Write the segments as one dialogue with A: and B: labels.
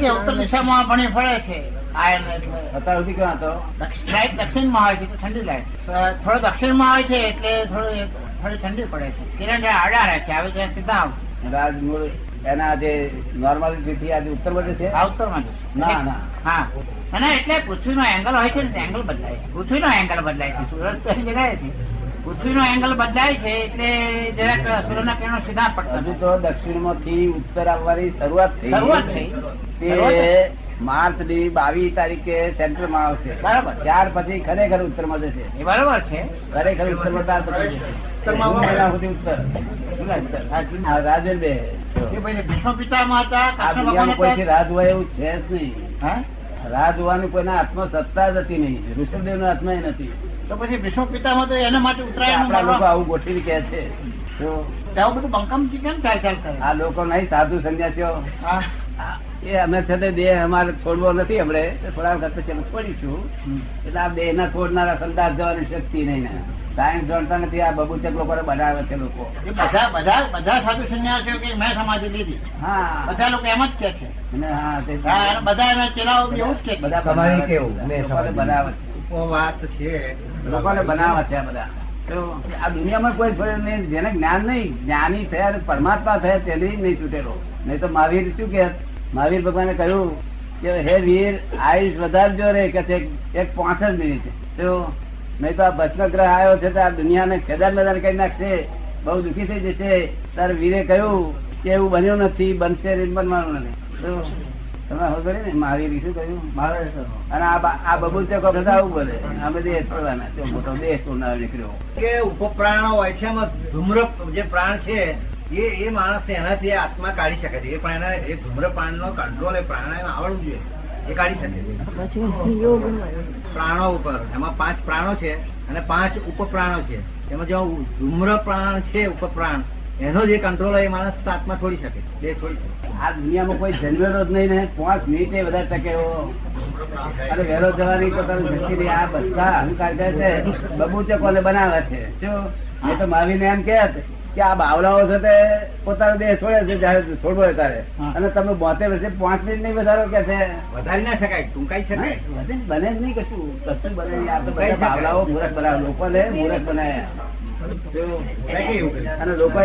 A: એ ઉત્તર દિશામાં ભણી ફરે છે.
B: અત્યાર સુધી ક્યાં હતો?
A: લાઈટ દક્ષિણમાં હોય છે ઠંડી લાઈટ. થોડો દક્ષિણમાં હોય છે એટલે થોડું થોડી ઠંડી પડે છે. કિરણ આડા રહે છે આવે ત્યાં સીધા.
B: એના જે નોર્મલથી આજે
A: આ ઉત્તરમાં જશે
B: ના, ના.
A: હા. અને એટલે પૃથ્વીનો એંગલ હોય છે ને એંગલ બદલાય છે. પૃથ્વીનો એંગલ બદલાય છે. સૂરજ જગ્યાએ છે. પૃથ્વીનો એંગલ બદલાય છે એટલે જરાક સૂર્યના કિરણો સીધા પડતા
B: હજુ તો દક્ષિણમાંથી ઉત્તર આવવાની શરૂઆત થઈ.
A: શરૂઆત થઈ.
B: તે માર્ચની બાવીસ તારીખે સેન્ટરમાં આવશે.
A: બરાબર.
B: ત્યાર પછી ખરેખર ઉત્તરમાં જશે.
A: એ બરાબર છે.
B: ખરેખર ઉત્તરમાં ત્યાર પછી સુધી ઉત્તર. રાજન બે.
A: એ ભીષ્મ પિતામાં હતા
B: કોઈથી રાહ એવું છે જ નહીં.
A: હા?
B: રાહ જોવાની કોઈના હાથમાં સત્તા જ હતી નહીં. ઋષભદેવ ના હાથમાં નથી.
A: તો પછી ભીષ્મ પિતામાં તો એના માટે ઉતરાયણ
B: આપણા લોકો આવું ગોઠવી કે છે.
A: આવું બધું બંકમથી કેમ ચાલ ચાલ કરે?
B: આ લોકો નહીં સાધુ સંન્યાસીઓ. એ અમે છે તે દેહ અમારે છોડવો નથી હમણે. થોડા વખત પછી અમે છોડીશું. એટલે આ દેહ ના છોડનારા સંદાસ જવાની શક્તિ નહીં ને. સાયન્સ જાણતા નથી આ બબુચક લોકો બનાવે છે લોકો.
A: એ બધા બધા બધા સાધુ સંન્યાસીઓ કે મેં સમાધિ લીધી.
B: હા.
A: બધા લોકો એમ જ કે છે. બધા એના ચેલાઓ એવું જ કે છે.
B: બધા
C: તમારે
B: બનાવે છે. આ દુનિયામાં કોઈ જેને જ્ઞાન નહીં, જ્ઞાની થયા પરમાત્મા થયા તેની નહીં છૂટેલો. નહીં તો મહાવીર શું કે મહાવીર ભગવાને કહ્યું કે, હે વીર, આયુષ વધારજો રે, કે છે એક પાંચ જ મિનિટ. તો નહીં તો આ ભસ્મ ગ્રહ આવ્યો છે તો આ દુનિયાને ખેદાર મેદાન કરી નાખશે. બહુ દુઃખી થઈ જશે. તારે વીરે કહ્યું કે એવું બન્યું નથી, બનશે બનવાનું નથી. તમે હવે પડી ને? મહાવીર કર્યું? કહ્યું અને આ બબુલ આ બધા આવું બોલે. અમે દેહ પડવાના છે મોટો દેશ છોડનાર નીકળ્યો.
C: કે ઉપપ્રાણો હોય છે, એમાં ધૂમ્ર જે પ્રાણ છે, એ એ માણસ એનાથી આત્મા કાઢી શકે છે. એ પણ એના એ ધૂમ્રપાન નો કંટ્રોલ એ પ્રાણાયામ આવડવું જોઈએ. એ કાઢી શકે છે. પ્રાણો ઉપર. એમાં પાંચ પ્રાણો છે અને પાંચ ઉપપ્રાણો છે. એમાં જો ધૂમ્રપ્રાણ છે ઉપપ્રાણ એનો જે કંટ્રોલ હોય એ માણસ સાતમાં છોડી શકે બે છોડી શકે.
B: આ દુનિયામાં કોઈ જન્મેલો જ નહીં ને પાંચ મિનિટે વધારે ટકે અને વહેલો જવાની પોતાની શક્તિ આ બધા અહંકાર કરે છે બબુચકોને બનાવે છે? શું એ તો માવીને એમ કે કે આ બાવલાઓ છે તે પોતાનો દેહ છોડે છે જયારે છોડવો ત્યારે. અને તમે બોતેર વર્ષે પાંચ મિનિટ નહીં વધારો કે છે?
C: વધારી ના શકાય ટૂંકાઈ શકાય.
B: ને, બને જ નહીં કશું. કશું બને આ તો બાવલાઓ મૂરખ બનાવે લોકોને મૂરખ બનાવ્યા અને લોકો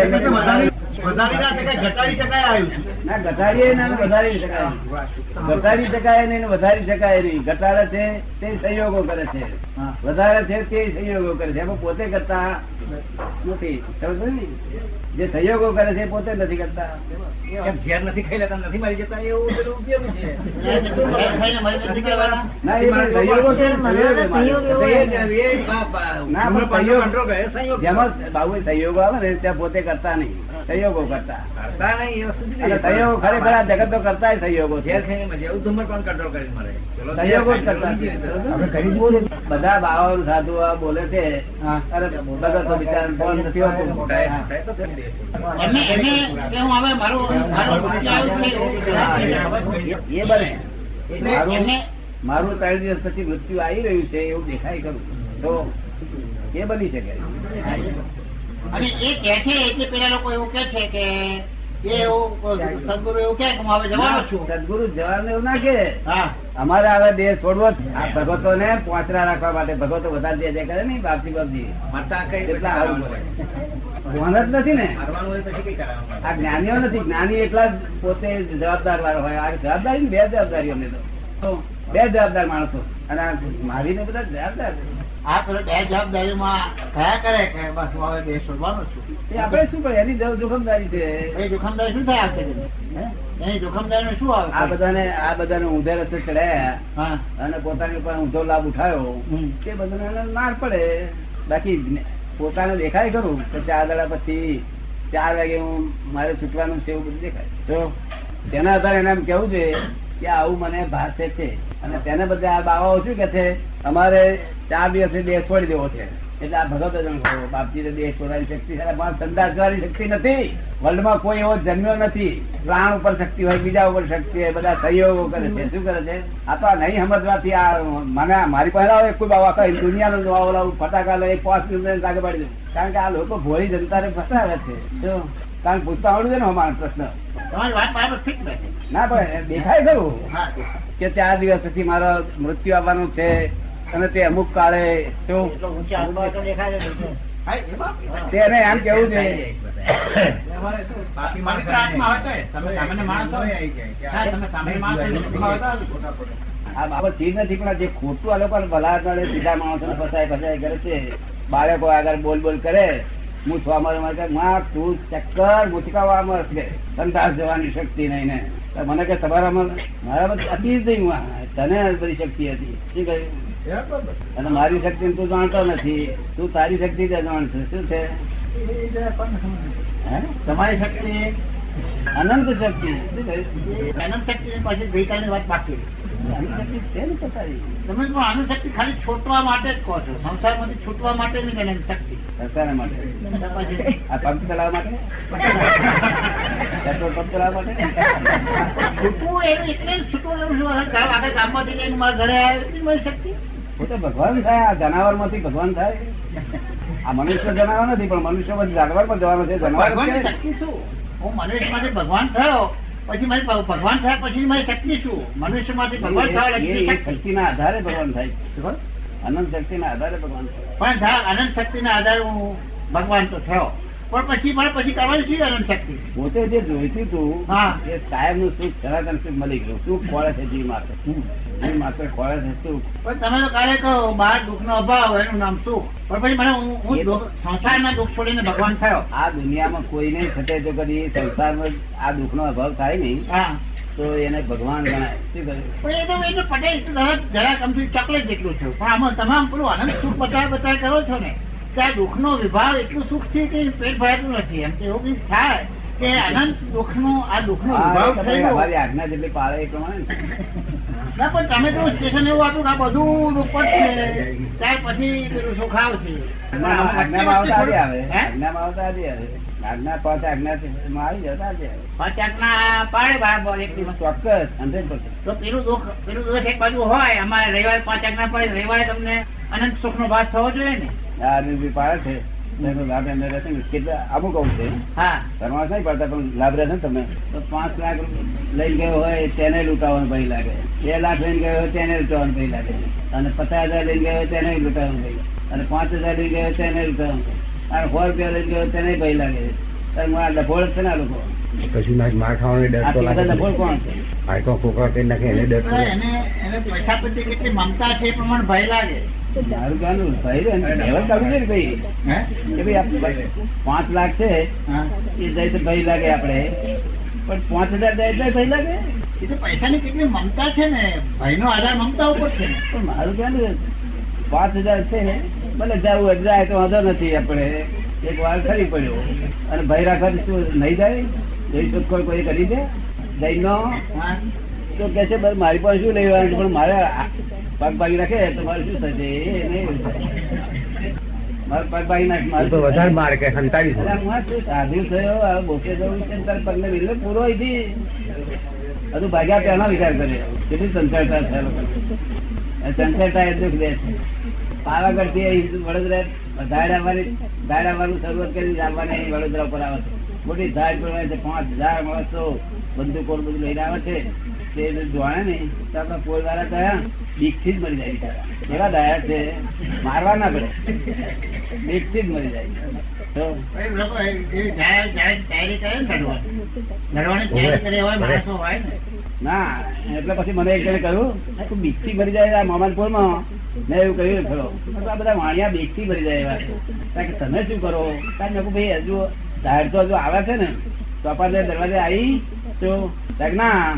C: ઘટાડી શકાય
B: નહીં વધારી શકાય. નહીં. ઘટાડે છે તે સંયોગો કરે છે. વધારે છે તે સંયોગો કરે છે. એમાં પોતે કરતા જે સહયોગો કરે છે પોતે નથી કરતા.
C: કેમ ઝેર નથી ખાઈ લેતા? નથી મારી જતા? એવું પેલું કેવું છે.
B: સંયોગો આવે ને ત્યાં પોતે કરતા નહીં. સંયોગો કરતા.
C: કરતા નહીં એ વસ્તુ જુદી
B: અને
C: છે.
B: સંયોગો ખરેખર આ જગત તો કરતા સહયોગો છે.
C: એવું ધૂમ્રપાન
B: જ કરતા બધા બાવા સાધુ બોલે છે. બધા તો બિચારા ફોન નથી હોતું
C: એ-
B: બને. મારું ત્રણ દિવસ પછી મૃત્યુ આવી રહ્યું છે એવું દેખાય કરું તો એ બની શકે.
A: અને એ કે છે એટલે પેલા લોકો એવું કે છે કે સદગુરુ એવું કે હું હવે જવાનો છું.
B: સદગુરુ જવાબ એવું ના કે. અમારે હવે દેહ છોડવો. આ ભગતો ને પોચરા રાખવા માટે ભગવતો વધારે દે જે કરે ને બાપજી બાપજી.
C: મારતા કઈ
B: સારું નથી ને? આ જ્ઞાનીઓ નથી. જ્ઞાની એટલા જ પોતે જવાબદાર વાળો હોય. આ જવાબદારી બે જવાબદારી અમને તો. બે જવાબદાર માણસો. અને મારી મારીને બધા જવાબદાર
A: આ પેલો બે જવાબદારીમાં કયા કરે કે બસ હું હવે દેશ છોડવાનો છું?
B: આપણે શું કરીએ? એની જોખમદારી છે.
A: એ જોખમદારી શું થાય આવશે એની જોખમદારી શું આવે?
B: આ બધાને આ બધાને ઊંધે રસ્તે ચડાયા.
A: હા.
B: અને પોતાની ઉપર ઊંધો લાભ
A: ઉઠાયો.
B: તે બધાને માર પડે. બાકી પોતાને દેખાય ખરું કે ચાર દાડા પછી ચાર વાગે હું મારે છૂટવાનું છે એવું બધું દેખાય. તો? તેના આધારે એને એમ કેવું છે કે આવું મને ભાષે છે. અને તેને બદલે આ બાવાઓ શું કે છે? અમારે ચાર દિવસે છોડી દેવો છે. એટલે આ ભગવત જણ બાપજી દેહ છોડવાની શક્તિ સંદાસ કરવાની શક્તિ નથી. વર્લ્ડમાં કોઈ એવો જન્મ્યો નથી. પ્રાણ ઉપર શક્તિ હોય, બીજા ઉપર શક્તિ હોય, બધા સહયોગો કરે છે. શું કરે છે? આ તો નહીં સમજવાથી આ મને, મારી પાસે આવે કોઈ બાબા આખા દુનિયાનો ઓલા ફટાકા લઈ પાંચ મિનિટ આગળ પાડી દઉં કારણ કે આ લોકો ભોળી જનતાને ફસાવે છે. જો કારણ પૂછતા આવડું છે ને અમારો પ્રશ્ન? ના પણ દેખાય ખરું કે ચાર દિવસ પછી મારો મૃત્યુ આવવાનું છે અને તે અમુક કાળે. તેને એમ કેવું છે. આ બાબત ચીજ નથી પણ જે ખોટું આ લોકો ભલા કરે સીધા માણસો ફસાય ફસાય કરે છે બાળકો આગળ બોલ બોલ કરે હું છ. મારે મારે માં તું ચક્કર મુચકાવવામાં છે સંતાસ જવાની શક્તિ નહીં ને. મને કે તમારામાં મારામાં હતી જ નહીં. તને બધી શક્તિ હતી. શું કહ્યું? અને મારી શક્તિ તું જાણતો નથી. તું તારી શક્તિ તે જાણશે. શું છે? હે?
A: તમારી શક્તિ?
B: અનંત શક્તિ. શું
A: અનંત શક્તિ પછી ગઈકાલની વાત બાકી. તમે શક્તિ ખાલી છોટવા માટે જ કહો છો. સંસારમાંથી છૂટવા માટે નહીં અનંત શક્તિ.
B: સરકારના માટે. આ પંપ ચલાવવા માટે? પેટ્રોલ પંપ ચલાવવા માટે?
A: છૂટવું એનું એટલે છૂટવું એવું શું? આગળ ગામમાંથી જઈને મારા ઘરે એટલી મારી શક્તિ?
B: પોતે ભગવાન થાય આ જનાવરમાંથી ભગવાન થાય. આ મનુષ્ય જનાવર નથી પણ મનુષ્યમાંથી જાનવર પણ જવાનો છે. જનાવર
A: શું? હું મનુષ્યમાંથી ભગવાન થયો. પછી મારી ભગવાન થયા પછી મારી શક્તિ શું? ભગવાન થવા
B: એ- એ-
A: લગતી
B: એ
A: શક્તિ.
B: ના આધારે ભગવાન થાય. અનંત શક્તિ ના આધારે ભગવાન થાય.
A: પણ અનંત શક્તિ ના આધારે હું ભગવાન તો થયો. પણ પછી મારે પછી કરવાની શું અનંત શક્તિ.
B: પોતે જે જોઈતું હતું
A: હા.
B: એ સાહેબનું સુખ સનાતન સુખ મળી ગયું? શું ખોળે છે જી માત્ર? જી માત્ર ખોળે છે સુખ
A: પણ તમે તો કાલે કહો બહાર દુઃખનો અભાવ એનું નામ સુખ પણ પછી મને હું- દુઃખ- સંસારના દુઃખ છોડીને ભગવાન થયો.
B: આ દુનિયામાં કોઈને થતે તો કદી સંસારમાં આ દુઃખ નો અભાવ થાય નહીં
A: હા.
B: તો એને ભગવાન ગણાય.
A: પટેલ જરા કમથી ચોકલેટ જેટલું છે. પણ આમાં તમામ પેલું આનંદ સુખ બતાવ બતાવ કરો છો ને. કે આ દુઃખનો વિભાવ એટલું સુખ છે કે પેટ ભરાતું નથી. એમ એવું કઈ થાય. કે અનંત આ દુઃખ
B: નો એ
A: વિભાગ
B: તમે
A: થયો.
B: અમારી આજ્ઞા જેટલી પાળે એ પ્રમાણે
A: ના. પણ તમે તો સ્ટેશન એવું હતું આ બધું દુઃખ જ છે ત્યાર પછી પેલું સુખ આવશે.
B: આજ્ઞામાં આજ્ઞામાં આવતા આજે આવે. આજ્ઞામાં આવતા આજે આવે. આજ્ઞા પાંચ આજ્ઞા આવી જતા આજે
A: પાંચ આંકના પાડે બરાબર એક દિવસ.
B: ચોક્કસ હંડ્રેડ પર્સન્ટ
A: તો પેલું દુઃખ પેલું દુઃખ એક બાજુ હોય અમારે રવિવારે પાંચ આજ્ઞા પડે રવિવારે તમને અનંત સુખ નો ભાગ થવો જોઈએ ને.
B: આદમી પાડે છે. લાભ એમને રહેશે કેટલા અમુક કહું છે.
A: હા.
B: પરમાસ નહીં પડતા પણ લાભ રહેશે ને તમે તો પાંચ લાખ લઈ ગયો હોય તેને લૂંટાવાનું ભય લાગે. બે લાખ લઈને ગયો હોય તેને લૂંટાવાનું ભય લાગે. અને પચાસ હજાર લઈને ગયો હોય તેને લૂંટાવાનું ભય અને પાંચ હજાર લઈને ગયો હોય તેને લૂંટાવાનું. અને સો રૂપિયા લઈને ગયો હોય તેને ભય લાગે. ત્યારે હું આ ડફોળ જ છે ને લોકો.
D: પછી માર માર ખાવાનો ડર તો લાગે
B: ડફોળ કોણ છે?
D: આઈકો ફોકર કરી નાખે એને ડર તો
A: એને એને પૈસા પ્રત્યે કેટલી મમતા છે પ્રમાણે ભય લાગે.
B: મારું કહેવાનું ભય રહે ને છે ને ભાઈ. કે ભાઈ પાંચ લાખ છે એ જાય તો ભય લાગે આપણે પણ પાંચ હજાર જાય એટલે ભય લાગે?
A: એ તો પૈસાની કેટલી મમતા છે ને ભયનો આધાર મમતા ઉપર છે
B: પણ મારું કહેવાનું પાંચ હજાર છે ભલે જવું જાય તો વાંધો નથી આપણે એક વાર ખરી પડ્યો. અને ભય રાખવાની શું નહીં જાય? જઈ શોધખોળ કોઈ કરી દે. જઈ
A: નો.
B: તો કે છે મારી પાસે શું લેવાનું પણ મારે પગ ભાગી રાખે તો મારે શું થશે? એ નહીં મારે પગ ભાગી નાખ મારે
D: તો વધારે મારે કે સંતાડી
B: સાધુ થયો બોકે જવું છે તારે પગને મિલે પૂરો અહીંથી હજુ ભાગ્યા પહેલા વિચાર કર્યો કેટલી લોકોને. એ સંચળતા એ દુઃખ દે છે પાવાગઢથી વડોદરા શરૂઆત કરી આવવાની વડોદરા પર આવે છે. મોટી ધાડ પડવાની છે. પાંચ હજાર માણસો બંદૂકો બધું લઈને આવે છે. તે જોણે ને તો આપડા પોલ વાળા થયા બીકથી જ મરી જાય એવા દાયા છે. મારવા ના પડે. બીકથી જ મરી જાય.
A: ને
B: એટલે પછી મને એક જણે કહ્યું તું બીકથી ભરી જાય આ મામાનપુરમાં મેં એવું કહ્યું ખરો. આ બધા વાણિયા બીકથી ભરી જાય એવા છે. કારણ કે તમે શું કરો? કારણ કે ભાઈ હજુ જાહેર તો હજુ આવે છે ને. ચોપાદે દરવાજે આવી તો ના.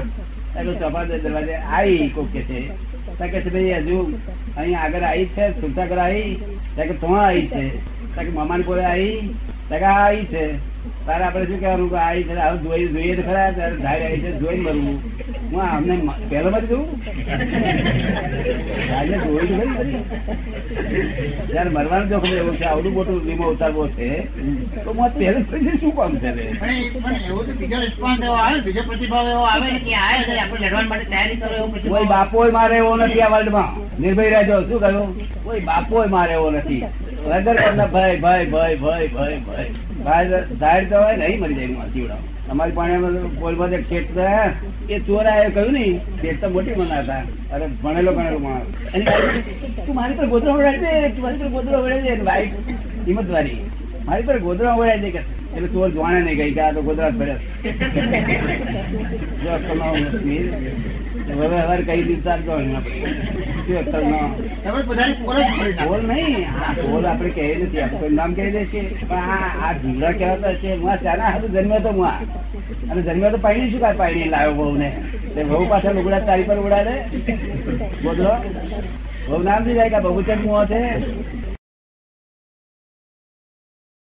B: ચોપાદે દરવાજે આવી કોક કે છે. કે ભાઈ, હજુ અહીં આગળ આવી છે, સુરતાગર આવી? કે તો આવી છે. કે મમાન મામાનપુરે આવી? કે આ આવી છે. તારે આપડે શું કહેવાનું કે આવી છે હવે જોઈ જોઈએ તો ખરા ત્યારે ધારી આવી છે જોઈને મરવું. હું આમને પહેલો મારી જોઉં ધાડને જોઈ તો. જયારે મરવાનું જોખમ એવું છે આવડું મોટું વીમો ઉતારવો છે તો હું પહેલું પછી શું કામ છે
A: એવું તો બીજો રિસ્પોન્સ એવો આવે બીજો પ્રતિભાવ એવો આવે કે આ આપણે લડવા માટે તૈયારી કરો એવું
B: કોઈ બાપો મારે એવો નથી આ વર્લ્ડમાં નિર્ભય રહેજો શું કહ્યું? કોઈ બાપો મારે એવો નથી. વગર કોઈના ભાઈ ભાઈ ભાઈ ભાઈ ભાઈ ભાઈ. ઝાડ તો હોય નહીં મરી જાય જીવડા. અમારી પાણી બોલવા જે ખેત એ ચોર આવ્યો કહ્યું નહીં, ખેત તો મોટી મના હતા. અરે, ભણેલો ભણેલો માણસ. એની તું મારી પર ગોદરો વળાય છે, તું મારી પર ગોદરો વળાય છે. વાઈફ હિંમત વાળી મારી પર ગોદરો વળાય દે કે એટલે ચોર જોણે નહીં ગઈ કે આ તો ગોદરા જ ભર્યા જો હવે હવે કઈ દિવસ આપતો હોય આપણે. શું નહીં આ બોલ આપણે કહી નથી. આપણે નામ કહી દે છે પણ આ આ કહેવાતા છે. હું જન્મ્યો તો હું અને જન્મ્યો તો પાણી શું કાંઈ પાણી લાવ્યો બહુ ને તે બહુ પાછા લુગડા તારી પર ઉડાડે. બોલો. બહુ નામ જાય કે બહુચન મું છે.